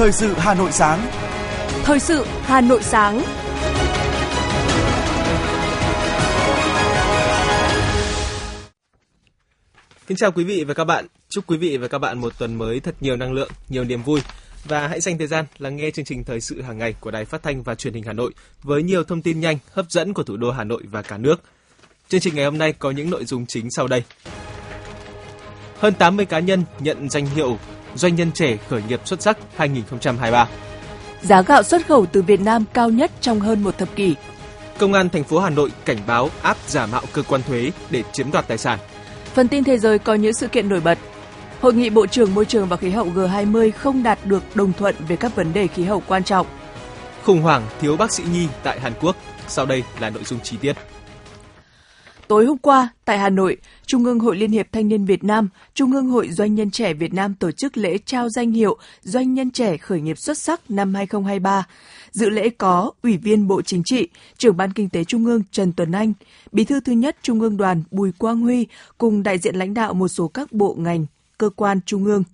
Thời sự Hà Nội sáng. Thời sự Hà Nội sáng. Kính chào quý vị và các bạn. Chúc quý vị và các bạn một tuần mới thật nhiều năng lượng, nhiều niềm vui. Và hãy dành thời gian lắng nghe chương trình thời sự hàng ngày của Đài Phát thanh và Truyền hình Hà Nội với nhiều thông tin nhanh, hấp dẫn của thủ đô Hà Nội và cả nước. Chương trình ngày hôm nay có những nội dung chính sau đây. Hơn 80 cá nhân nhận danh hiệu Doanh nhân trẻ khởi nghiệp xuất sắc 2023. Giá gạo xuất khẩu từ Việt Nam cao nhất trong hơn một thập kỷ. Công an thành phố Hà Nội cảnh báo áp giả mạo cơ quan thuế để chiếm đoạt tài sản. Phần tin thế giới có những sự kiện nổi bật. Hội nghị Bộ trưởng Môi trường và Khí hậu G20 không đạt được đồng thuận về các vấn đề khí hậu quan trọng. Khủng hoảng thiếu bác sĩ nhi tại Hàn Quốc. Sau đây là nội dung chi tiết. Tối hôm qua, tại Hà Nội, Trung ương Hội Liên hiệp Thanh niên Việt Nam, Trung ương Hội Doanh nhân trẻ Việt Nam tổ chức lễ trao danh hiệu Doanh nhân trẻ khởi nghiệp xuất sắc năm 2023. Dự lễ có Ủy viên Bộ Chính trị, Trưởng ban Kinh tế Trung ương Trần Tuấn Anh, Bí thư thứ nhất Trung ương Đoàn Bùi Quang Huy cùng đại diện lãnh đạo một số các bộ ngành, cơ quan Trung ương.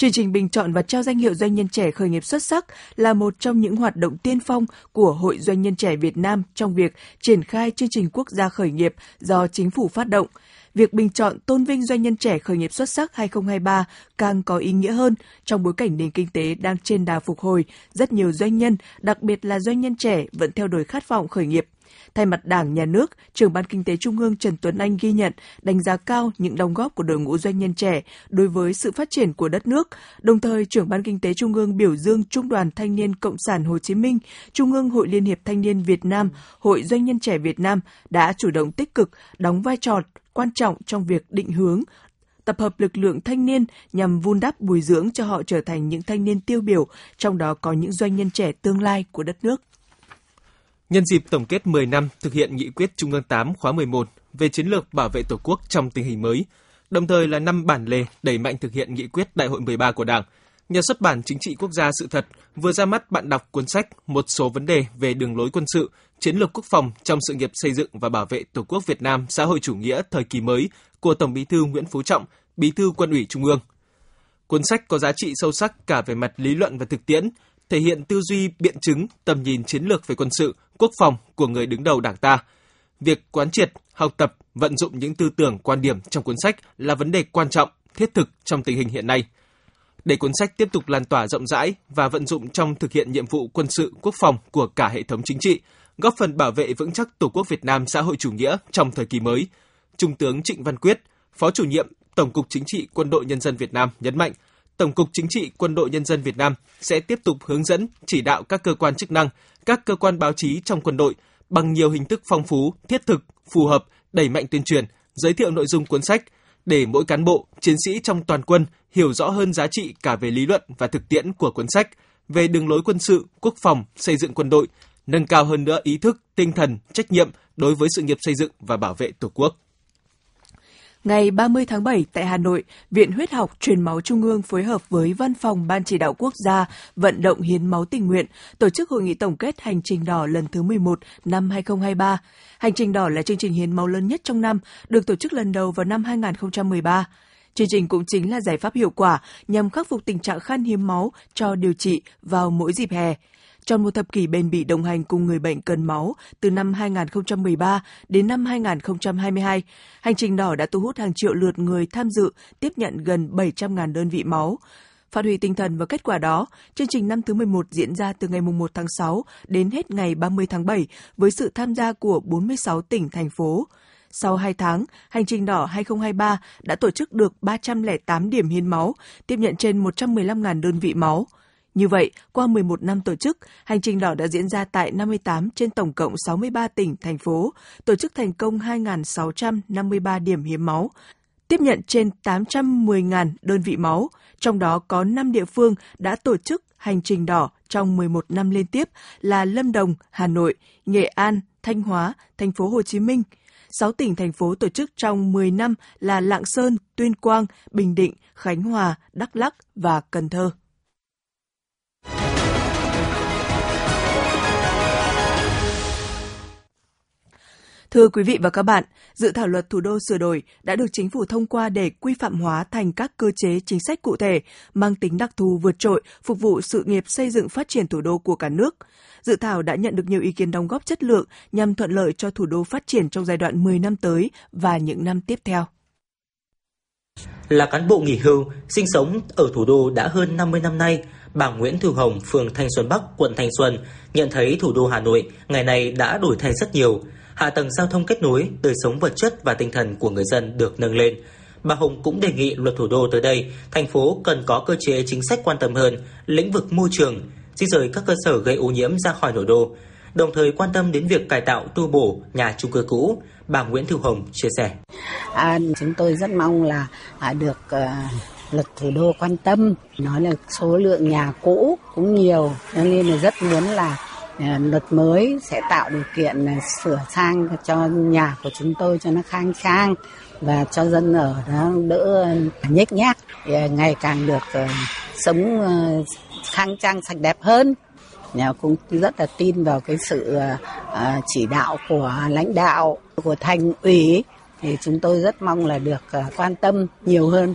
Chương trình bình chọn và trao danh hiệu doanh nhân trẻ khởi nghiệp xuất sắc là một trong những hoạt động tiên phong của Hội Doanh nhân trẻ Việt Nam trong việc triển khai chương trình quốc gia khởi nghiệp do chính phủ phát động. Việc bình chọn tôn vinh doanh nhân trẻ khởi nghiệp xuất sắc 2023 càng có ý nghĩa hơn trong bối cảnh nền kinh tế đang trên đà phục hồi, rất nhiều doanh nhân, đặc biệt là doanh nhân trẻ vẫn theo đuổi khát vọng khởi nghiệp – Thay mặt Đảng, Nhà nước, trưởng ban Kinh tế Trung ương Trần Tuấn Anh ghi nhận, đánh giá cao những đóng góp của đội ngũ doanh nhân trẻ đối với sự phát triển của đất nước. Đồng thời, trưởng ban Kinh tế Trung ương biểu dương Trung đoàn Thanh niên Cộng sản Hồ Chí Minh, Trung ương Hội Liên hiệp Thanh niên Việt Nam, Hội Doanh nhân trẻ Việt Nam đã chủ động tích cực đóng vai trò quan trọng trong việc định hướng, tập hợp lực lượng thanh niên nhằm vun đắp bồi dưỡng cho họ trở thành những thanh niên tiêu biểu, trong đó có những doanh nhân trẻ tương lai của đất nước. Nhân dịp tổng kết 10 năm thực hiện nghị quyết Trung ương 8 khóa 11 về chiến lược bảo vệ Tổ quốc trong tình hình mới, đồng thời là năm bản lề đẩy mạnh thực hiện nghị quyết Đại hội 13 của Đảng, nhà xuất bản Chính trị Quốc gia Sự thật vừa ra mắt bạn đọc cuốn sách Một số vấn đề về đường lối quân sự, chiến lược quốc phòng trong sự nghiệp xây dựng và bảo vệ Tổ quốc Việt Nam xã hội chủ nghĩa thời kỳ mới của Tổng Bí thư Nguyễn Phú Trọng, Bí thư Quân ủy Trung ương. Cuốn sách có giá trị sâu sắc cả về mặt lý luận và thực tiễn, thể hiện tư duy biện chứng, tầm nhìn chiến lược về quân sự, quốc phòng của người đứng đầu Đảng ta. Việc quán triệt, học tập, vận dụng những tư tưởng, quan điểm trong cuốn sách là vấn đề quan trọng, thiết thực trong tình hình hiện nay. Để cuốn sách tiếp tục lan tỏa rộng rãi và vận dụng trong thực hiện nhiệm vụ quân sự quốc phòng của cả hệ thống chính trị, góp phần bảo vệ vững chắc Tổ quốc Việt Nam xã hội chủ nghĩa trong thời kỳ mới, Trung tướng Trịnh Văn Quyết, Phó chủ nhiệm Tổng cục Chính trị Quân đội Nhân dân Việt Nam nhấn mạnh, Tổng cục Chính trị Quân đội Nhân dân Việt Nam sẽ tiếp tục hướng dẫn, chỉ đạo các cơ quan chức năng, các cơ quan báo chí trong quân đội bằng nhiều hình thức phong phú, thiết thực, phù hợp, đẩy mạnh tuyên truyền, giới thiệu nội dung cuốn sách để mỗi cán bộ, chiến sĩ trong toàn quân hiểu rõ hơn giá trị cả về lý luận và thực tiễn của cuốn sách, về đường lối quân sự, quốc phòng, xây dựng quân đội, nâng cao hơn nữa ý thức, tinh thần, trách nhiệm đối với sự nghiệp xây dựng và bảo vệ Tổ quốc. Ngày 30 tháng 7 tại Hà Nội, Viện Huyết học Truyền máu Trung ương phối hợp với Văn phòng Ban chỉ đạo quốc gia vận động hiến máu tình nguyện tổ chức hội nghị tổng kết hành trình đỏ lần thứ 11 năm 2023. Hành trình đỏ là chương trình hiến máu lớn nhất trong năm, được tổ chức lần đầu vào năm 2013. Chương trình cũng chính là giải pháp hiệu quả nhằm khắc phục tình trạng khan hiếm máu cho điều trị vào mỗi dịp hè. Trong một thập kỷ bền bỉ đồng hành cùng người bệnh cần máu từ năm 2013 đến năm 2022, hành trình đỏ đã thu hút hàng triệu lượt người tham dự, tiếp nhận gần 700.000 đơn vị máu. Phát huy tinh thần và kết quả đó, chương trình năm thứ 11 diễn ra từ ngày 1 tháng 6 đến hết ngày 30 tháng 7 với sự tham gia của 46 tỉnh, thành phố. Sau 2 tháng, Hành trình đỏ 2023 đã tổ chức được 308 điểm hiến máu, tiếp nhận trên 115.000 đơn vị máu. Như vậy, qua 11 năm tổ chức, hành trình đỏ đã diễn ra tại 58 trên tổng cộng 63 tỉnh, thành phố, tổ chức thành công 2.653 điểm hiến máu, tiếp nhận trên 810.000 đơn vị máu, trong đó có 5 địa phương đã tổ chức hành trình đỏ trong 11 năm liên tiếp là Lâm Đồng, Hà Nội, Nghệ An, Thanh Hóa, Thành phố Hồ Chí Minh. 6 tỉnh thành phố tổ chức trong 10 năm là Lạng Sơn, Tuyên Quang, Bình Định, Khánh Hòa, Đắk Lắk và Cần Thơ. Thưa quý vị và các bạn, dự thảo luật thủ đô sửa đổi đã được chính phủ thông qua để quy phạm hóa thành các cơ chế chính sách cụ thể mang tính đặc thù vượt trội phục vụ sự nghiệp xây dựng phát triển thủ đô của cả nước. Dự thảo đã nhận được nhiều ý kiến đóng góp chất lượng nhằm thuận lợi cho thủ đô phát triển trong giai đoạn 10 năm tới và những năm tiếp theo. Là cán bộ nghỉ hưu, sinh sống ở thủ đô đã hơn 50 năm nay, bà Nguyễn Thu Hồng, phường Thanh Xuân Bắc, quận Thanh Xuân nhận thấy thủ đô Hà Nội ngày nay đã đổi thay rất nhiều. Hạ tầng giao thông kết nối, đời sống vật chất và tinh thần của người dân được nâng lên. Bà Hồng cũng đề nghị luật thủ đô tới đây, thành phố cần có cơ chế chính sách quan tâm hơn lĩnh vực môi trường, di rời các cơ sở gây ô nhiễm ra khỏi nội đô, đồng thời quan tâm đến việc cải tạo tu bổ nhà chung cư cũ. Bà Nguyễn Thu Hồng chia sẻ. À, chúng tôi rất mong là à, được à, luật thủ đô quan tâm nói là số lượng nhà cũ cũng nhiều cho nên là rất muốn là Ờ, luật mới sẽ tạo điều kiện ờ, sửa sang cho nhà của chúng tôi cho nó khang trang và cho dân ở nó đỡ ờ, nhếch nhác ngày càng được sống khang trang, sạch đẹp hơn. Nhà cũng rất là tin vào cái sự chỉ đạo của lãnh đạo, của thành ủy. Thì chúng tôi rất mong là được quan tâm nhiều hơn.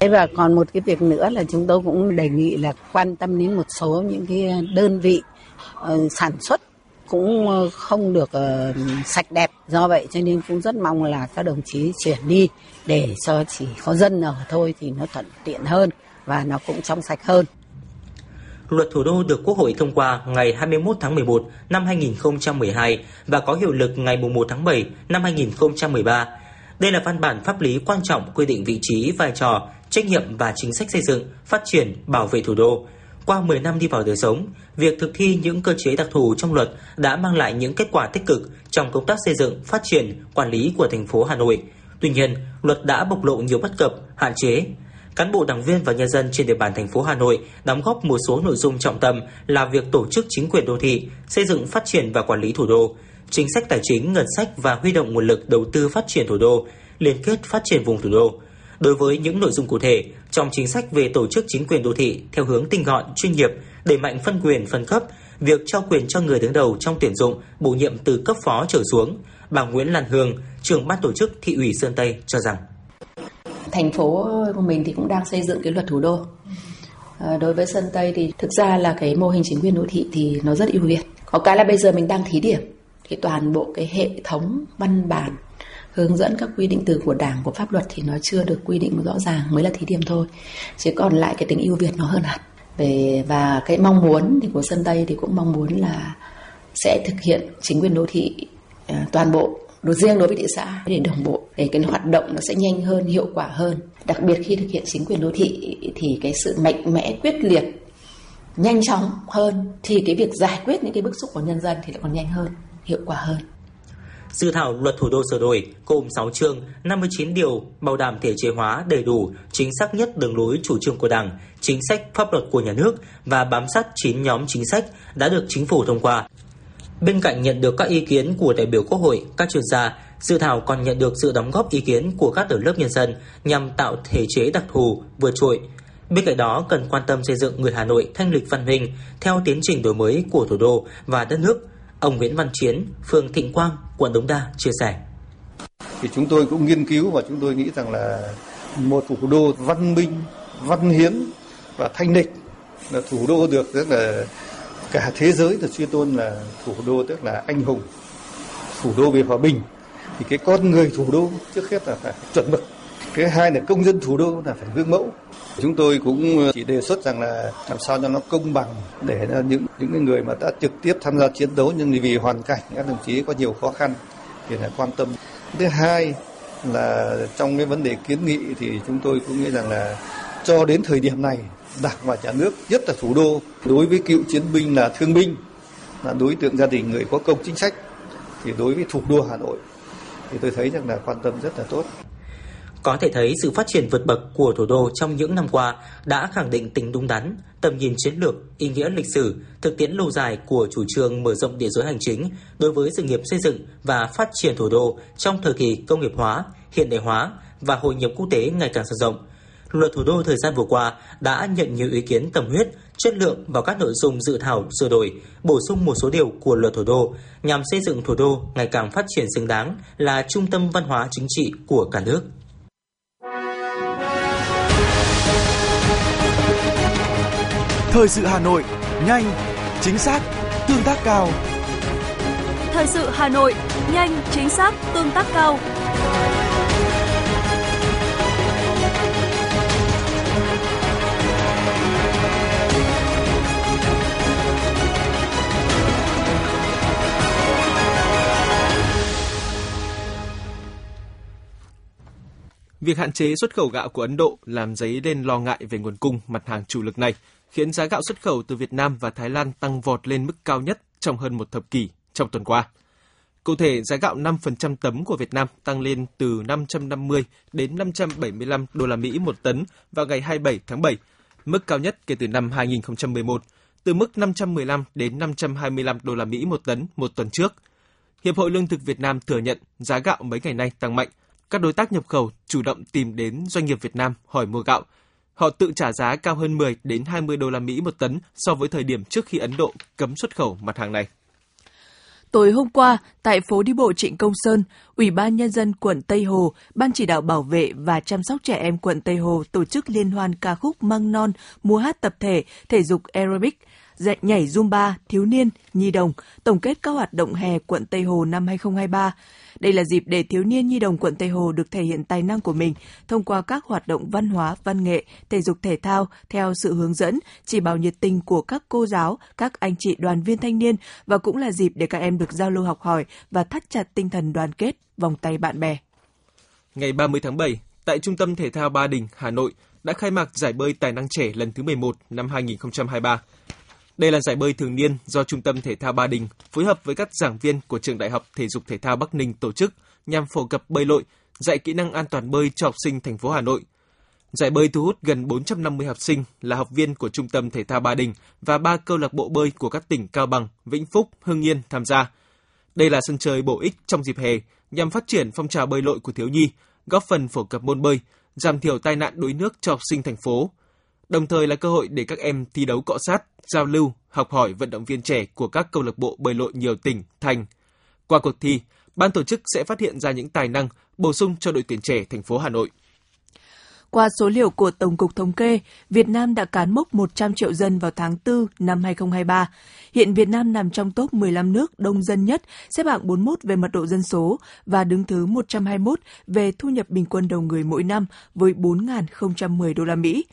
Thế và còn một cái việc nữa là chúng tôi cũng đề nghị là quan tâm đến một số những cái đơn vị Ờ, sản xuất cũng ờ, không được ờ, sạch đẹp do vậy cho nên cũng rất mong là các đồng chí chuyển đi để cho chỉ có dân ở thôi thì nó thuận tiện hơn và nó cũng trong sạch hơn. Luật thủ đô được Quốc hội thông qua ngày 21 tháng 11 năm 2012 và có hiệu lực ngày 1 tháng 7 năm 2013. Đây là văn bản pháp lý quan trọng quy định vị trí, vai trò, trách nhiệm và chính sách xây dựng, phát triển, bảo vệ thủ đô. Qua 10 năm đi vào đời sống, việc thực thi những cơ chế đặc thù trong luật đã mang lại những kết quả tích cực trong công tác xây dựng, phát triển, quản lý của thành phố Hà Nội. Tuy nhiên, luật đã bộc lộ nhiều bất cập, hạn chế. Cán bộ đảng viên và nhân dân trên địa bàn thành phố Hà Nội đóng góp một số nội dung trọng tâm là việc tổ chức chính quyền đô thị, xây dựng phát triển và quản lý thủ đô, chính sách tài chính, ngân sách và huy động nguồn lực đầu tư phát triển thủ đô, liên kết phát triển vùng thủ đô Đối với những nội dung cụ thể trong chính sách về tổ chức chính quyền đô thị theo hướng tinh gọn, chuyên nghiệp, đẩy mạnh phân quyền, phân cấp, việc trao quyền cho người đứng đầu trong tuyển dụng, bổ nhiệm từ cấp phó trở xuống, bà Nguyễn Lan Hương, trưởng ban tổ chức thị ủy Sơn Tây cho rằng thành phố của mình thì cũng đang xây dựng cái luật thủ đô. À, đối với Sơn Tây thì thực ra là cái mô hình chính quyền đô thị thì nó rất ưu việt. Có cái là bây giờ mình đang thí điểm thì toàn bộ cái hệ thống văn bản hướng dẫn các quy định từ của đảng, của pháp luật thì nó chưa được quy định rõ ràng, mới là thí điểm thôi. Chứ còn lại cái tính ưu việt nó hơn hẳn. Về, và cái mong muốn thì của sân tây thì cũng mong muốn là sẽ thực hiện chính quyền đô thị à, toàn bộ, đối riêng đối với thị xã để đồng bộ, để cái hoạt động nó sẽ nhanh hơn, hiệu quả hơn. Đặc biệt khi thực hiện chính quyền đô thị thì cái sự mạnh mẽ, quyết liệt, nhanh chóng hơn thì cái việc giải quyết những cái bức xúc của nhân dân thì lại còn nhanh hơn, hiệu quả hơn. Dự thảo luật thủ đô sửa đổi gồm 6 chương, 59 điều bảo đảm thể chế hóa đầy đủ, chính xác nhất đường lối chủ trương của Đảng, chính sách pháp luật của nhà nước và bám sát 9 nhóm chính sách đã được chính phủ thông qua. Bên cạnh nhận được các ý kiến của đại biểu Quốc hội, các chuyên gia, dự thảo còn nhận được sự đóng góp ý kiến của các tầng lớp nhân dân nhằm tạo thể chế đặc thù vượt trội. Bên cạnh đó cần quan tâm xây dựng người Hà Nội thanh lịch văn minh theo tiến trình đổi mới của thủ đô và đất nước Ông Nguyễn Văn Chiến, phường Thịnh Quang, quận Đống Đa chia sẻ. Thì chúng tôi cũng nghiên cứu và chúng tôi nghĩ rằng là một thủ đô văn minh, văn hiến và thanh lịch là thủ đô được rất là cả thế giới được suy tôn là thủ đô tức là anh hùng, thủ đô về hòa bình thì cái con người thủ đô trước hết là phải chuẩn mực. Cái hai là công dân thủ đô là phải gương mẫu Chúng tôi cũng ờ, chỉ đề xuất rằng là làm sao cho nó công bằng để ờ, những những người mà đã trực tiếp tham gia chiến đấu nhưng vì hoàn cảnh các đồng chí có nhiều khó khăn thì phải quan tâm. Thứ hai là trong cái vấn đề kiến nghị thì chúng tôi cũng nghĩ rằng là cho đến thời điểm này, đảng và nhà nước, nhất là thủ đô, đối với cựu chiến binh là thương binh, là đối tượng gia đình người có công chính sách thì đối với thủ đô Hà Nội thì tôi thấy rằng là quan tâm rất là tốt. Có thể thấy sự phát triển vượt bậc của thủ đô trong những năm qua đã khẳng định tính đúng đắn, tầm nhìn chiến lược, ý nghĩa lịch sử, thực tiễn lâu dài của chủ trương mở rộng địa giới hành chính đối với sự nghiệp xây dựng và phát triển thủ đô trong thời kỳ công nghiệp hóa, hiện đại hóa và hội nhập quốc tế ngày càng sâu rộng. luật thủ đô thời gian vừa qua đã nhận nhiều ý kiến tâm huyết, chất lượng vào các nội dung dự thảo sửa đổi, bổ sung một số điều của luật thủ đô nhằm xây dựng thủ đô ngày càng phát triển xứng đáng là trung tâm văn hóa chính trị của cả nước. Thời sự Hà Nội, nhanh, chính xác, tương tác cao. Thời sự Hà Nội, nhanh, chính xác, tương tác cao. Việc hạn chế xuất khẩu gạo của Ấn Độ làm dấy lên lo ngại về nguồn cung mặt hàng chủ lực này, khiến giá gạo xuất khẩu từ Việt Nam và Thái Lan tăng vọt lên mức cao nhất trong hơn một thập kỷ trong tuần qua. Cụ thể, giá gạo 5% tấm của Việt Nam tăng lên từ 550 đến 575 đô la Mỹ một tấn vào ngày 27 tháng 7, mức cao nhất kể từ năm 2011, từ mức 515 đến 525 đô la Mỹ một tấn một tuần trước. Hiệp hội Lương thực Việt Nam thừa nhận giá gạo mấy ngày nay tăng mạnh. Các đối tác nhập khẩu chủ động tìm đến doanh nghiệp Việt Nam hỏi mua gạo. Họ tự trả giá cao hơn 10 đến 20 đô la Mỹ một tấn so với thời điểm trước khi Ấn Độ cấm xuất khẩu mặt hàng này. Tối hôm qua, tại phố đi bộ Trịnh Công Sơn, Ủy ban Nhân dân quận Tây Hồ, Ban chỉ đạo bảo vệ và chăm sóc trẻ em quận Tây Hồ tổ chức liên hoan ca khúc Măng Non, múa hát tập thể, thể dục aerobic, dạy nhảy Zumba, thiếu niên, nhi đồng, tổng kết các hoạt động hè quận Tây Hồ năm 2023. Đây là dịp để thiếu niên nhi đồng quận Tây Hồ được thể hiện tài năng của mình thông qua các hoạt động văn hóa, văn nghệ, thể dục thể thao theo sự hướng dẫn, chỉ bảo nhiệt tình của các cô giáo, các anh chị đoàn viên thanh niên và cũng là dịp để các em được giao lưu học hỏi và thắt chặt tinh thần đoàn kết, vòng tay bạn bè. Ngày 30 tháng 7, tại Trung tâm Thể thao Ba Đình, Hà Nội đã khai mạc giải bơi tài năng trẻ lần thứ 11 năm 2023. Đây là giải bơi thường niên do Trung tâm Thể thao Ba Đình phối hợp với các giảng viên của Trường Đại học Thể dục Thể thao Bắc Ninh tổ chức nhằm phổ cập bơi lội, dạy kỹ năng an toàn bơi cho học sinh thành phố Hà Nội. Giải bơi thu hút gần 450 học sinh là học viên của Trung tâm Thể thao Ba Đình và ba câu lạc bộ bơi của các tỉnh Cao Bằng, Vĩnh Phúc, Hưng Yên tham gia. Đây là sân chơi bổ ích trong dịp hè nhằm phát triển phong trào bơi lội của thiếu nhi, góp phần phổ cập môn bơi, giảm thiểu tai nạn đuối nước cho học sinh thành phố, đồng thời là cơ hội để các em thi đấu cọ sát, giao lưu, học hỏi vận động viên trẻ của các câu lạc bộ bơi lội nhiều tỉnh, thành. Qua cuộc thi, ban tổ chức sẽ phát hiện ra những tài năng bổ sung cho đội tuyển trẻ thành phố Hà Nội. Qua số liệu của Tổng cục Thống kê, Việt Nam đã cán mốc 100 triệu dân vào tháng 4 năm 2023. Hiện Việt Nam nằm trong top 15 nước đông dân nhất, xếp hạng 41 về mật độ dân số và đứng thứ 121 về thu nhập bình quân đầu người mỗi năm với 4.010 đô la Mỹ.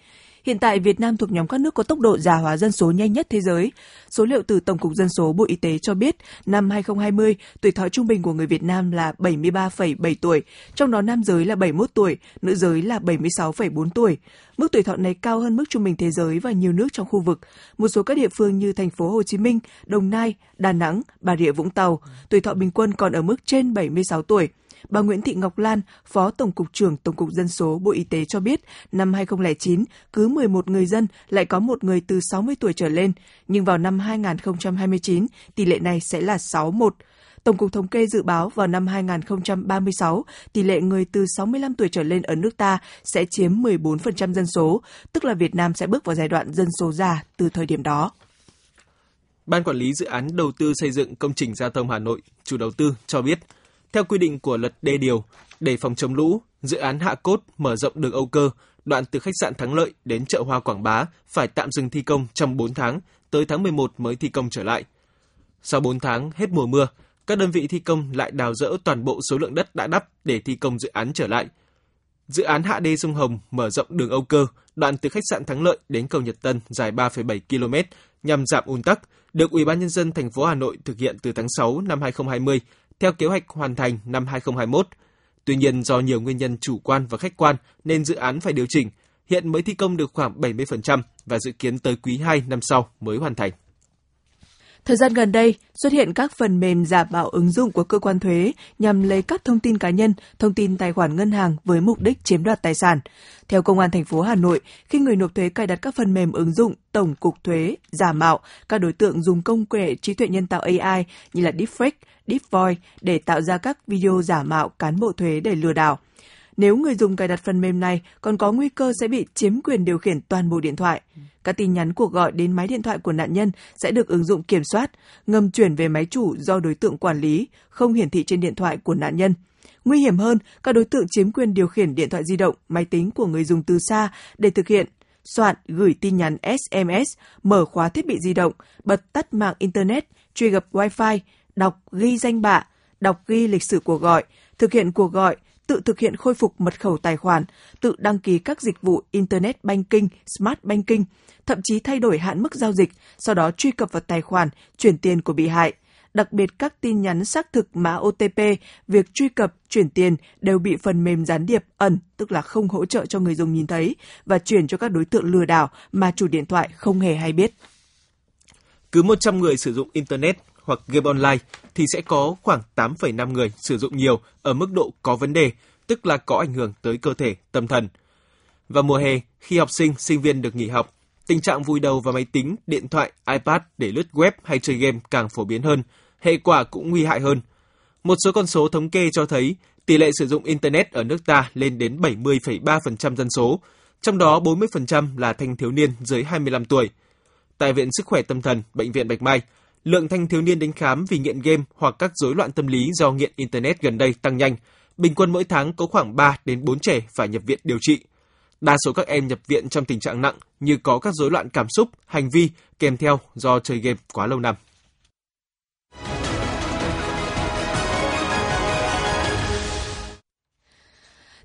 Hiện tại Việt Nam thuộc nhóm các nước có tốc độ già hóa dân số nhanh nhất thế giới. Số liệu từ Tổng cục Dân số Bộ Y tế cho biết, năm 2020, tuổi thọ trung bình của người Việt Nam là 73,7 tuổi, trong đó nam giới là 71 tuổi, nữ giới là 76,4 tuổi. Mức tuổi thọ này cao hơn mức trung bình thế giới và nhiều nước trong khu vực. Một số các địa phương như thành phố Hồ Chí Minh, Đồng Nai, Đà Nẵng, Bà Rịa Vũng Tàu, tuổi thọ bình quân còn ở mức trên 76 tuổi. Bà Nguyễn Thị Ngọc Lan, Phó Tổng cục trưởng Tổng cục Dân số Bộ Y tế cho biết, năm 2009, cứ 11 người dân lại có một người từ 60 tuổi trở lên, nhưng vào năm 2029, tỷ lệ này sẽ là 61. Tổng cục Thống kê dự báo vào năm 2036, tỷ lệ người từ 65 tuổi trở lên ở nước ta sẽ chiếm 14% dân số, tức là Việt Nam sẽ bước vào giai đoạn dân số già từ thời điểm đó. Ban quản lý dự án đầu tư xây dựng công trình giao thông Hà Nội, chủ đầu tư cho biết, theo quy định của luật đê điều, để phòng chống lũ, dự án Hạ Cốt mở rộng đường Âu Cơ, đoạn từ khách sạn Thắng Lợi đến chợ Hoa Quảng Bá phải tạm dừng thi công trong 4 tháng, tới tháng 11 mới thi công trở lại. Sau 4 tháng hết mùa mưa, các đơn vị thi công lại đào rỡ toàn bộ số lượng đất đã đắp để thi công dự án trở lại. Dự án Hạ Đê Sông Hồng mở rộng đường Âu Cơ, đoạn từ khách sạn Thắng Lợi đến cầu Nhật Tân dài 3,7 km nhằm giảm ùn tắc, được Ủy ban nhân dân thành phố Hà Nội thực hiện từ tháng 6 năm 2020 theo kế hoạch hoàn thành năm 2021. Tuy nhiên do nhiều nguyên nhân chủ quan và khách quan nên dự án phải điều chỉnh, hiện mới thi công được khoảng 70% và dự kiến tới quý 2 năm sau mới hoàn thành. Thời gian gần đây, xuất hiện các phần mềm giả mạo ứng dụng của cơ quan thuế nhằm lấy cắp thông tin cá nhân, thông tin tài khoản ngân hàng với mục đích chiếm đoạt tài sản. Theo Công an thành phố Hà Nội, khi người nộp thuế cài đặt các phần mềm ứng dụng Tổng cục thuế giả mạo, các đối tượng dùng công nghệ trí tuệ nhân tạo AI như là deepfake, deepvoice để tạo ra các video giả mạo cán bộ thuế để lừa đảo. Nếu người dùng cài đặt phần mềm này, còn có nguy cơ sẽ bị chiếm quyền điều khiển toàn bộ điện thoại. Các tin nhắn cuộc gọi đến máy điện thoại của nạn nhân sẽ được ứng dụng kiểm soát, ngầm chuyển về máy chủ do đối tượng quản lý, không hiển thị trên điện thoại của nạn nhân. Nguy hiểm hơn, các đối tượng chiếm quyền điều khiển điện thoại di động, máy tính của người dùng từ xa để thực hiện soạn, gửi tin nhắn SMS, mở khóa thiết bị di động, bật tắt mạng Internet, truy cập Wi-Fi, đọc ghi danh bạ, đọc ghi lịch sử cuộc gọi, thực hiện cuộc gọi, tự thực hiện khôi phục mật khẩu tài khoản, tự đăng ký các dịch vụ Internet Banking, Smart Banking, thậm chí thay đổi hạn mức giao dịch, sau đó truy cập vào tài khoản, chuyển tiền của bị hại. Đặc biệt các tin nhắn xác thực mã OTP, việc truy cập, chuyển tiền đều bị phần mềm gián điệp ẩn, tức là không hỗ trợ cho người dùng nhìn thấy, và chuyển cho các đối tượng lừa đảo mà chủ điện thoại không hề hay biết. Cứ 100 người sử dụng Internet hoặc game online thì sẽ có khoảng 8,5 người sử dụng nhiều ở mức độ có vấn đề, tức là có ảnh hưởng tới cơ thể, tâm thần. Vào mùa hè, khi học sinh, sinh viên được nghỉ học, tình trạng vùi đầu vào máy tính, điện thoại, iPad để lướt web hay chơi game càng phổ biến hơn, hệ quả cũng nguy hại hơn. Một số con số thống kê cho thấy tỷ lệ sử dụng Internet ở nước ta lên đến 70,3% dân số, trong đó 40% là thanh thiếu niên dưới 25 tuổi. Tại Viện Sức khỏe Tâm thần, Bệnh viện Bạch Mai, lượng thanh thiếu niên đến khám vì nghiện game hoặc các rối loạn tâm lý do nghiện Internet gần đây tăng nhanh. Bình quân mỗi tháng có khoảng 3 đến 4 trẻ phải nhập viện điều trị. Đa số các em nhập viện trong tình trạng nặng như có các rối loạn cảm xúc, hành vi kèm theo do chơi game quá lâu năm.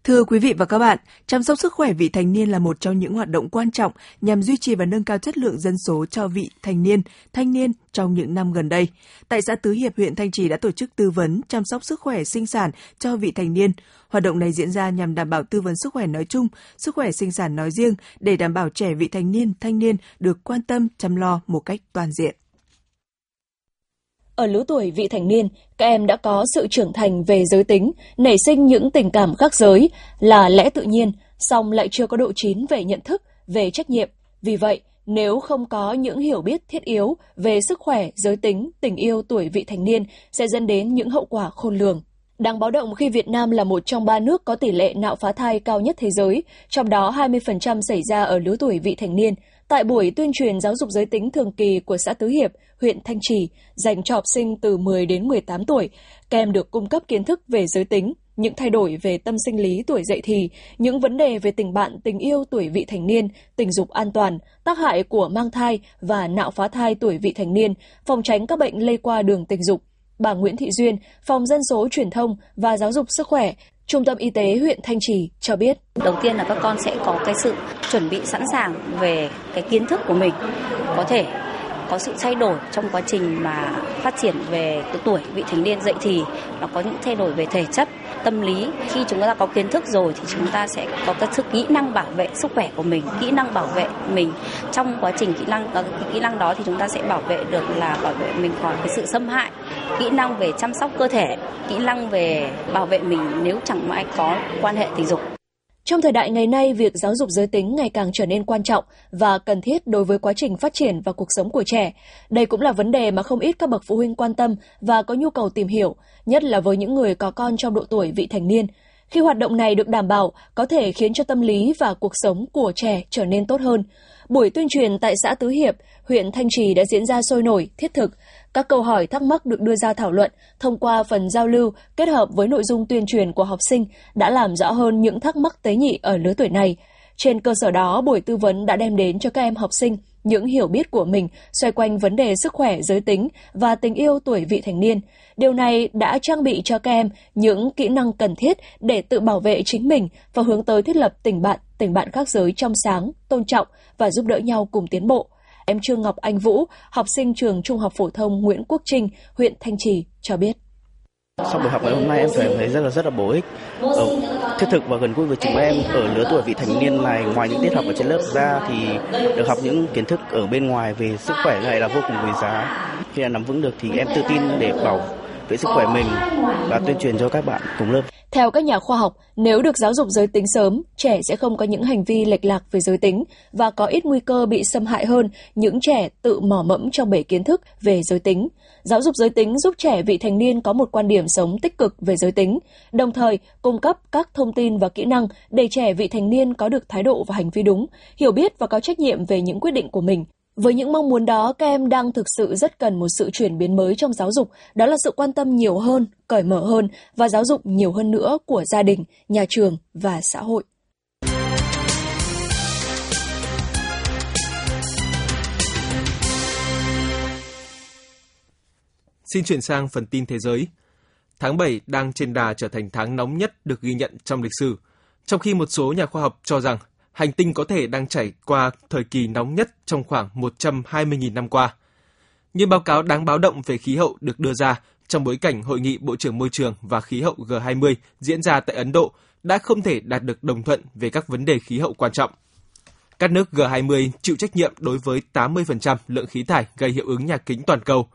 Thưa quý vị và các bạn, chăm sóc sức khỏe vị thành niên là một trong những hoạt động quan trọng nhằm duy trì và nâng cao chất lượng dân số cho vị thành niên, thanh niên trong những năm gần đây. Tại xã Tứ Hiệp, huyện Thanh Trì đã tổ chức tư vấn chăm sóc sức khỏe sinh sản cho vị thành niên. Hoạt động này diễn ra nhằm đảm bảo tư vấn sức khỏe nói chung, sức khỏe sinh sản nói riêng để đảm bảo trẻ vị thành niên, thanh niên được quan tâm, chăm lo một cách toàn diện. Ở lứa tuổi vị thành niên, các em đã có sự trưởng thành về giới tính, nảy sinh những tình cảm khác giới là lẽ tự nhiên, song lại chưa có độ chín về nhận thức, về trách nhiệm. Vì vậy, nếu không có những hiểu biết thiết yếu về sức khỏe, giới tính, tình yêu tuổi vị thành niên sẽ dẫn đến những hậu quả khôn lường. Đáng báo động khi Việt Nam là một trong ba nước có tỷ lệ nạo phá thai cao nhất thế giới, trong đó 20% xảy ra ở lứa tuổi vị thành niên, Tại buổi tuyên truyền giáo dục giới tính thường kỳ của xã Tứ Hiệp, huyện Thanh Trì, dành cho học sinh từ 10 đến 18 tuổi, các em được cung cấp kiến thức về giới tính, những thay đổi về tâm sinh lý tuổi dậy thì, những vấn đề về tình bạn, tình yêu tuổi vị thành niên, tình dục an toàn, tác hại của mang thai và nạo phá thai tuổi vị thành niên, phòng tránh các bệnh lây qua đường tình dục. Bà Nguyễn Thị Duyên, Phòng Dân số Truyền thông và Giáo dục Sức khỏe, Trung tâm Y tế huyện Thanh Trì cho biết. Đầu tiên là các con sẽ có cái sự chuẩn bị sẵn sàng về cái kiến thức của mình. Có thể có sự thay đổi trong quá trình mà phát triển về tuổi, vị thành niên. Dậy thì nó có những thay đổi về thể chất, tâm lý. Khi chúng ta có kiến thức rồi thì chúng ta sẽ có các sức kỹ năng bảo vệ sức khỏe của mình, kỹ năng bảo vệ mình. Trong quá trình kỹ năng cái kỹ năng đó thì chúng ta sẽ bảo vệ được là bảo vệ mình khỏi cái sự xâm hại. Kỹ năng về chăm sóc cơ thể, kỹ năng về bảo vệ mình nếu chẳng may có quan hệ tình dục trong thời đại ngày nay, việc giáo dục giới tính ngày càng trở nên quan trọng và cần thiết đối với quá trình phát triển và cuộc sống của trẻ. Đây cũng là vấn đề mà không ít các bậc phụ huynh quan tâm và có nhu cầu tìm hiểu, nhất là với những người có con trong độ tuổi vị thành niên. Khi hoạt động này được đảm bảo, có thể khiến cho tâm lý và cuộc sống của trẻ trở nên tốt hơn. Buổi tuyên truyền tại xã Tứ Hiệp, huyện Thanh Trì đã diễn ra sôi nổi, thiết thực. Các câu hỏi thắc mắc được đưa ra thảo luận thông qua phần giao lưu kết hợp với nội dung tuyên truyền của học sinh đã làm rõ hơn những thắc mắc tế nhị ở lứa tuổi này. Trên cơ sở đó, buổi tư vấn đã đem đến cho các em học sinh những hiểu biết của mình xoay quanh vấn đề sức khỏe giới tính và tình yêu tuổi vị thành niên. Điều này đã trang bị cho các em những kỹ năng cần thiết để tự bảo vệ chính mình và hướng tới thiết lập tình bạn, tình bạn khác giới trong sáng, tôn trọng và giúp đỡ nhau cùng tiến bộ. Em Trương Ngọc Anh Vũ, học sinh trường Trung học phổ thông Nguyễn Quốc Trinh, huyện Thanh Trì cho biết. Sau buổi học ngày hôm nay em cảm thấy rất là rất là bổ ích, ở, thiết thực và gần gũi với chúng em ở lứa tuổi vị thành niên này. Ngoài những tiết học ở trên lớp ra thì được học những kiến thức ở bên ngoài về sức khỏe này là vô cùng quý giá. Khi nắm vững được thì em tự tin để bảo vệ sức khỏe mình và tuyên truyền cho các bạn cùng lớp. Theo các nhà khoa học, nếu được giáo dục giới tính sớm, trẻ sẽ không có những hành vi lệch lạc về giới tính và có ít nguy cơ bị xâm hại hơn những trẻ tự mỏ mẫm trong bể kiến thức về giới tính. Giáo dục giới tính giúp trẻ vị thành niên có một quan điểm sống tích cực về giới tính, đồng thời cung cấp các thông tin và kỹ năng để trẻ vị thành niên có được thái độ và hành vi đúng, hiểu biết và có trách nhiệm về những quyết định của mình. Với những mong muốn đó, các em đang thực sự rất cần một sự chuyển biến mới trong giáo dục, đó là sự quan tâm nhiều hơn, cởi mở hơn và giáo dục nhiều hơn nữa của gia đình, nhà trường và xã hội. Xin chuyển sang phần tin thế giới. Tháng 7 đang trên đà trở thành tháng nóng nhất được ghi nhận trong lịch sử, trong khi một số nhà khoa học cho rằng hành tinh có thể đang trải qua thời kỳ nóng nhất trong khoảng 120.000 năm qua. Như báo cáo đáng báo động về khí hậu được đưa ra trong bối cảnh Hội nghị Bộ trưởng Môi trường và Khí hậu G20 diễn ra tại Ấn Độ đã không thể đạt được đồng thuận về các vấn đề khí hậu quan trọng. Các nước G20 chịu trách nhiệm đối với 80% lượng khí thải gây hiệu ứng nhà kính toàn cầu.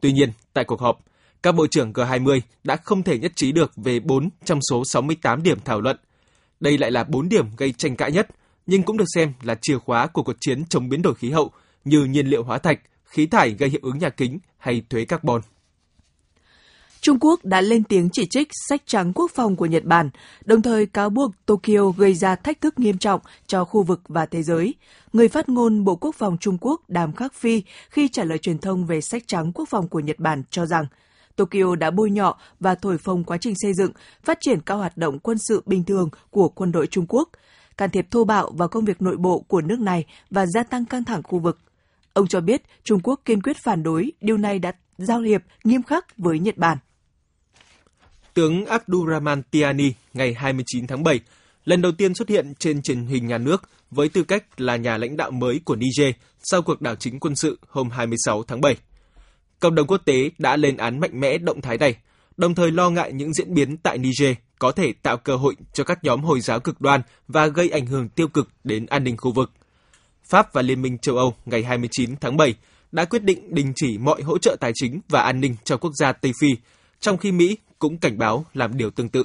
Tuy nhiên, tại cuộc họp, các bộ trưởng G20 đã không thể nhất trí được về 4 trong số 68 điểm thảo luận. Đây lại là 4 điểm gây tranh cãi nhất nhưng cũng được xem là chìa khóa của cuộc chiến chống biến đổi khí hậu như nhiên liệu hóa thạch, khí thải gây hiệu ứng nhà kính hay thuế carbon. Trung Quốc đã lên tiếng chỉ trích sách trắng quốc phòng của Nhật Bản, đồng thời cáo buộc Tokyo gây ra thách thức nghiêm trọng cho khu vực và thế giới. Người phát ngôn Bộ Quốc phòng Trung Quốc Đàm Khắc Phi khi trả lời truyền thông về sách trắng quốc phòng của Nhật Bản cho rằng Tokyo đã bôi nhọ và thổi phồng quá trình xây dựng, phát triển các hoạt động quân sự bình thường của quân đội Trung Quốc, can thiệp thô bạo vào công việc nội bộ của nước này và gia tăng căng thẳng khu vực. Ông cho biết Trung Quốc kiên quyết phản đối điều này đã giao hiệp nghiêm khắc với Nhật Bản. Tướng Abdurrahman Tiani ngày 29 tháng 7 lần đầu tiên xuất hiện trên truyền hình nhà nước với tư cách là nhà lãnh đạo mới của Niger sau cuộc đảo chính quân sự hôm 26 tháng 7. Cộng đồng quốc tế đã lên án mạnh mẽ động thái này, đồng thời lo ngại những diễn biến tại Niger có thể tạo cơ hội cho các nhóm Hồi giáo cực đoan và gây ảnh hưởng tiêu cực đến an ninh khu vực. Pháp và Liên minh châu Âu ngày 29 tháng 7 đã quyết định đình chỉ mọi hỗ trợ tài chính và an ninh cho quốc gia Tây Phi, trong khi Mỹ cũng cảnh báo làm điều tương tự.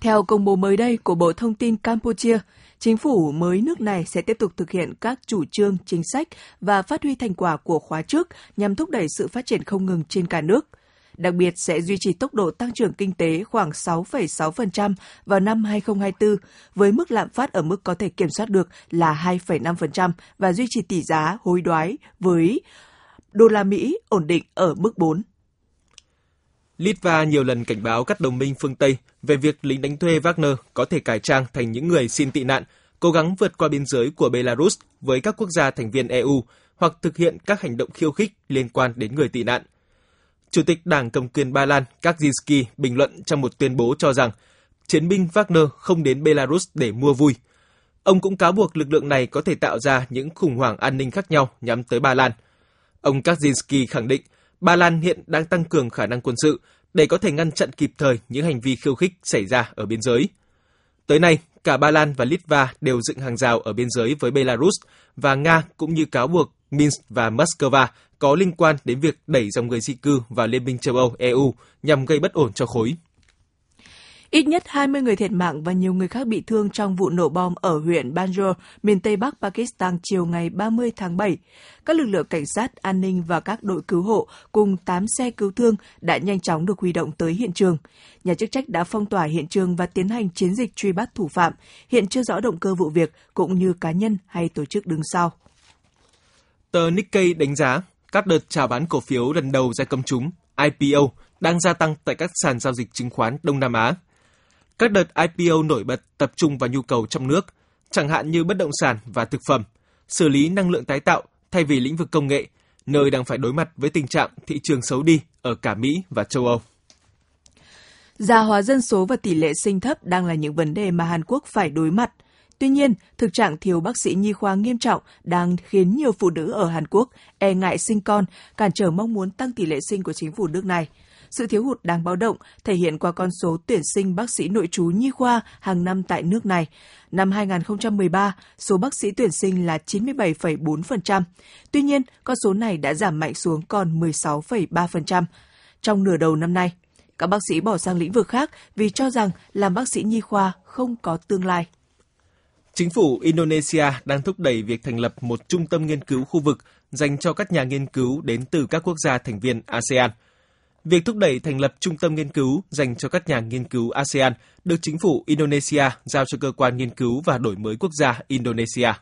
Theo công bố mới đây của Bộ Thông tin Campuchia, chính phủ mới nước này sẽ tiếp tục thực hiện các chủ trương, chính sách và phát huy thành quả của khóa trước nhằm thúc đẩy sự phát triển không ngừng trên cả nước – đặc biệt sẽ duy trì tốc độ tăng trưởng kinh tế khoảng 6,6% vào năm 2024, với mức lạm phát ở mức có thể kiểm soát được là 2,5% và duy trì tỷ giá hối đoái với đô la Mỹ ổn định ở mức 4. Litva nhiều lần cảnh báo các đồng minh phương Tây về việc lính đánh thuê Wagner có thể cải trang thành những người xin tị nạn, cố gắng vượt qua biên giới của Belarus với các quốc gia thành viên EU hoặc thực hiện các hành động khiêu khích liên quan đến người tị nạn – Chủ tịch Đảng Cầm quyền Ba Lan Kaczynski bình luận trong một tuyên bố cho rằng chiến binh Wagner không đến Belarus để mua vui. Ông cũng cáo buộc lực lượng này có thể tạo ra những khủng hoảng an ninh khác nhau nhắm tới Ba Lan. Ông Kaczynski khẳng định Ba Lan hiện đang tăng cường khả năng quân sự để có thể ngăn chặn kịp thời những hành vi khiêu khích xảy ra ở biên giới. Tới nay, cả Ba Lan và Litva đều dựng hàng rào ở biên giới với Belarus và Nga cũng như cáo buộc Minsk và Moscow có liên quan đến việc đẩy dòng người di cư vào Liên minh châu Âu EU nhằm gây bất ổn cho khối. Ít nhất 20 người thiệt mạng và nhiều người khác bị thương trong vụ nổ bom ở huyện Banjor, miền Tây Bắc Pakistan chiều ngày 30 tháng 7. Các lực lượng cảnh sát, an ninh và các đội cứu hộ cùng 8 xe cứu thương đã nhanh chóng được huy động tới hiện trường. Nhà chức trách đã phong tỏa hiện trường và tiến hành chiến dịch truy bắt thủ phạm. Hiện chưa rõ động cơ vụ việc cũng như cá nhân hay tổ chức đứng sau. Tờ Nikkei đánh giá các đợt chào bán cổ phiếu lần đầu ra công chúng IPO đang gia tăng tại các sàn giao dịch chứng khoán Đông Nam Á. Các đợt IPO nổi bật tập trung vào nhu cầu trong nước, chẳng hạn như bất động sản và thực phẩm, xử lý năng lượng tái tạo thay vì lĩnh vực công nghệ, nơi đang phải đối mặt với tình trạng thị trường xấu đi ở cả Mỹ và châu Âu. Già hóa dân số và tỷ lệ sinh thấp đang là những vấn đề mà Hàn Quốc phải đối mặt – Tuy nhiên, thực trạng thiếu bác sĩ nhi khoa nghiêm trọng đang khiến nhiều phụ nữ ở Hàn Quốc e ngại sinh con, cản trở mong muốn tăng tỷ lệ sinh của chính phủ nước này. Sự thiếu hụt đáng báo động thể hiện qua con số tuyển sinh bác sĩ nội trú nhi khoa hàng năm tại nước này. Năm 2013, số bác sĩ tuyển sinh là 97,4%. Tuy nhiên, con số này đã giảm mạnh xuống còn 16,3% trong nửa đầu năm nay. Các bác sĩ bỏ sang lĩnh vực khác vì cho rằng làm bác sĩ nhi khoa không có tương lai. Chính phủ Indonesia đang thúc đẩy việc thành lập một trung tâm nghiên cứu khu vực dành cho các nhà nghiên cứu đến từ các quốc gia thành viên ASEAN. Việc thúc đẩy thành lập trung tâm nghiên cứu dành cho các nhà nghiên cứu ASEAN được chính phủ Indonesia giao cho cơ quan nghiên cứu và đổi mới quốc gia Indonesia.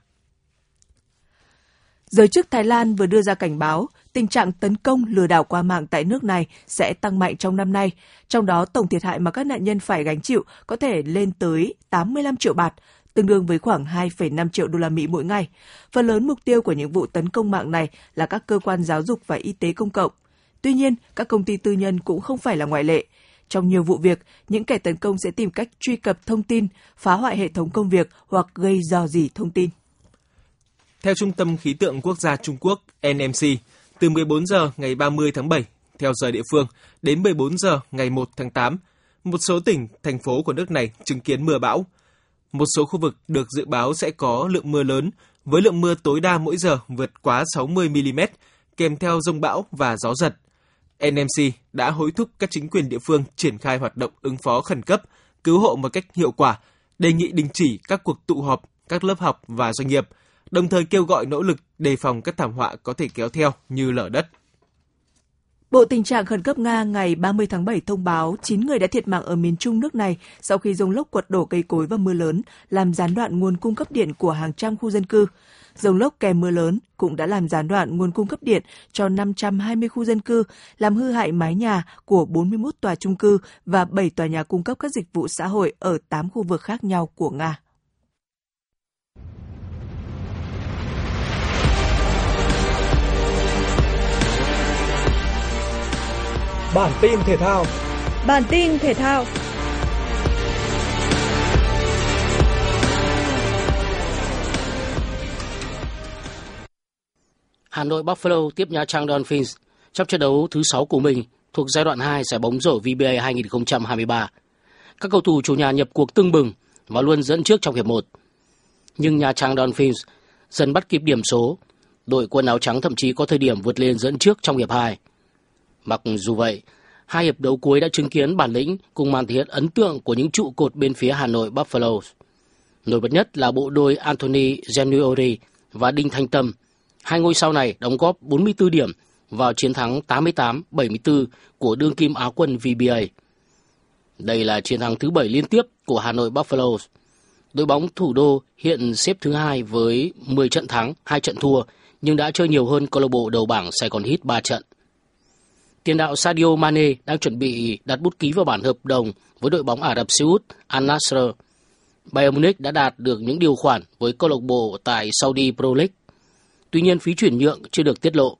Giới chức Thái Lan vừa đưa ra cảnh báo tình trạng tấn công lừa đảo qua mạng tại nước này sẽ tăng mạnh trong năm nay, trong đó tổng thiệt hại mà các nạn nhân phải gánh chịu có thể lên tới 85 triệu bạt, tương đương với khoảng 2,5 triệu đô la Mỹ mỗi ngày. Phần lớn mục tiêu của những vụ tấn công mạng này là các cơ quan giáo dục và y tế công cộng. Tuy nhiên, các công ty tư nhân cũng không phải là ngoại lệ. Trong nhiều vụ việc, những kẻ tấn công sẽ tìm cách truy cập thông tin, phá hoại hệ thống công việc hoặc gây dò dỉ thông tin. Theo Trung tâm Khí tượng Quốc gia Trung Quốc NMC, từ 14 giờ ngày 30 tháng 7 theo giờ địa phương đến 14 giờ ngày 1 tháng 8, một số tỉnh, thành phố của nước này chứng kiến mưa bão. Một số khu vực được dự báo sẽ có lượng mưa lớn, với lượng mưa tối đa mỗi giờ vượt quá 60 mm, kèm theo rông bão và gió giật. NMC đã hối thúc các chính quyền địa phương triển khai hoạt động ứng phó khẩn cấp, cứu hộ một cách hiệu quả, đề nghị đình chỉ các cuộc tụ họp, các lớp học và doanh nghiệp, đồng thời kêu gọi nỗ lực đề phòng các thảm họa có thể kéo theo như lở đất. Bộ Tình trạng khẩn cấp Nga ngày 30 tháng 7 thông báo 9 người đã thiệt mạng ở miền trung nước này sau khi rông lốc quật đổ cây cối và mưa lớn, làm gián đoạn nguồn cung cấp điện của hàng trăm khu dân cư. Rông lốc kèm mưa lớn cũng đã làm gián đoạn nguồn cung cấp điện cho 520 khu dân cư, làm hư hại mái nhà của 41 tòa trung cư và 7 tòa nhà cung cấp các dịch vụ xã hội ở 8 khu vực khác nhau của Nga. Bản tin thể thao. Bản tin thể thao. Hà Nội Buffalo tiếp Nha Trang Dolphins trong trận đấu thứ 6 của mình thuộc giai đoạn 2 giải bóng rổ VBA 2023. Các cầu thủ chủ nhà nhập cuộc tưng bừng và luôn dẫn trước trong hiệp 1. Nhưng Nha Trang Dolphins dần bắt kịp điểm số. Đội quân áo trắng thậm chí có thời điểm vượt lên dẫn trước trong hiệp 2. Mặc dù vậy, hai hiệp đấu cuối đã chứng kiến bản lĩnh cùng màn thể hiện ấn tượng của những trụ cột bên phía Hà Nội Buffalo. Nổi bật nhất là bộ đôi Anthony Geniori và Đinh Thanh Tâm. Hai ngôi sao này đóng góp 44 điểm vào chiến thắng 88-74 của đương kim Á quân VBA. Đây là chiến thắng thứ bảy liên tiếp của Hà Nội Buffalo. Đội bóng thủ đô hiện xếp thứ hai với 10 trận thắng, 2 trận thua, nhưng đã chơi nhiều hơn câu lạc bộ đầu bảng Sài Gòn Hit 3 trận. Tiền đạo Sadio Mane đang chuẩn bị đặt bút ký vào bản hợp đồng với đội bóng Ả Rập Xê Út Al Nassr. Bayern Munich đã đạt được những điều khoản với câu lạc bộ tại Saudi Pro League. Tuy nhiên phí chuyển nhượng chưa được tiết lộ.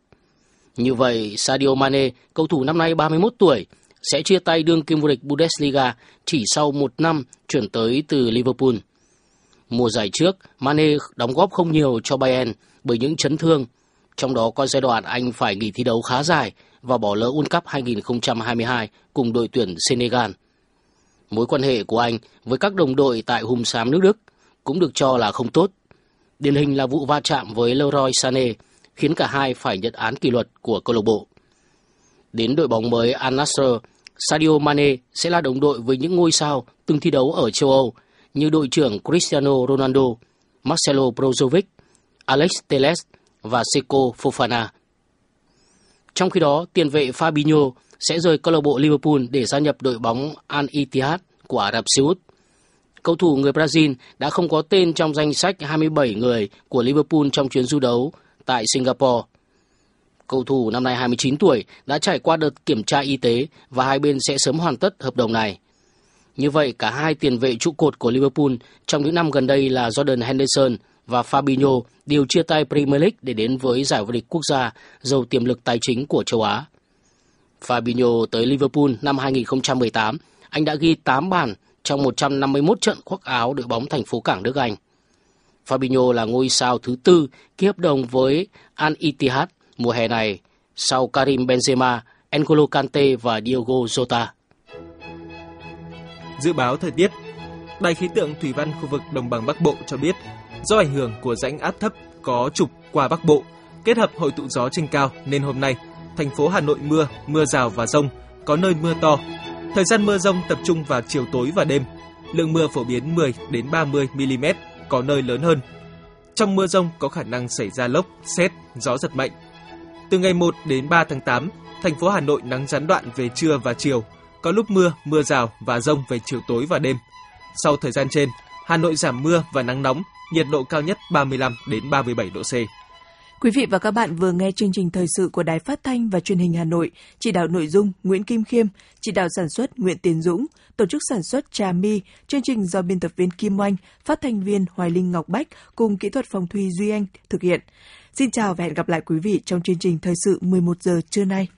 Như vậy, Sadio Mane, cầu thủ năm nay 31 tuổi, sẽ chia tay đương kim vô địch Bundesliga chỉ sau một năm chuyển tới từ Liverpool. Mùa giải trước, Mane đóng góp không nhiều cho Bayern bởi những chấn thương, trong đó có giai đoạn anh phải nghỉ thi đấu khá dài và bỏ lỡ World Cup 2022 cùng đội tuyển Senegal. Mối quan hệ của anh với các đồng đội tại Hùng Sám nước Đức cũng được cho là không tốt. Điển hình là vụ va chạm với Leroy Sané khiến cả hai phải nhận án kỷ luật của câu lạc bộ. Đến đội bóng mới Al Nassr, Sadio Mane sẽ là đồng đội với những ngôi sao từng thi đấu ở châu Âu như đội trưởng Cristiano Ronaldo, Marcelo Brozovic, Alex Telles và Seco Fofana. Trong khi đó, tiền vệ Fabinho sẽ rời câu lạc bộ Liverpool để gia nhập đội bóng Al Ittihad của Ả Rập Xê Út. Cầu thủ người Brazil đã không có tên trong danh sách 27 người của Liverpool trong chuyến du đấu tại Singapore. Cầu thủ năm nay 29 tuổi đã trải qua đợt kiểm tra y tế và hai bên sẽ sớm hoàn tất hợp đồng này. Như vậy, cả hai tiền vệ trụ cột của Liverpool trong những năm gần đây là Jordan Henderson và Fabinho đều chia tay Premier League để đến với giải vô địch quốc gia giàu tiềm lực tài chính của châu Á. Fabinho tới Liverpool năm 2018, anh đã ghi 8 bàn trong 151 trận khoác áo đội bóng thành phố cảng nước Anh. Fabinho là ngôi sao thứ tư ký hợp đồng với Al Ittihad mùa hè này sau Karim Benzema, N'Golo Kante và Diogo Jota. Dự báo thời tiết Đài khí tượng Thủy văn khu vực Đồng bằng Bắc Bộ cho biết, do ảnh hưởng của rãnh áp thấp có trục qua Bắc Bộ, kết hợp hội tụ gió trên cao nên hôm nay, thành phố Hà Nội mưa, mưa rào và rông, có nơi mưa to. Thời gian mưa rông tập trung vào chiều tối và đêm. Lượng mưa phổ biến 10 đến 30 mm, có nơi lớn hơn. Trong mưa rông có khả năng xảy ra lốc, xét, gió giật mạnh. Từ ngày 1 đến 3 tháng 8, thành phố Hà Nội nắng gián đoạn về trưa và chiều, có lúc mưa, mưa rào và rông về chiều tối và đêm. Sau thời gian trên, Hà Nội giảm mưa và nắng nóng, nhiệt độ cao nhất 35 đến 37 độ C. Quý vị và các bạn vừa nghe chương trình thời sự của Đài Phát thanh và Truyền hình Hà Nội, chỉ đạo nội dung Nguyễn Kim Khiêm, chỉ đạo sản xuất Nguyễn Tiến Dũng, tổ chức sản xuất Trà My, chương trình do biên tập viên Kim Oanh, phát thanh viên Hoài Linh Ngọc Bách cùng kỹ thuật phòng Thuy Duy Anh thực hiện. Xin chào và hẹn gặp lại quý vị trong chương trình thời sự 11 giờ trưa nay.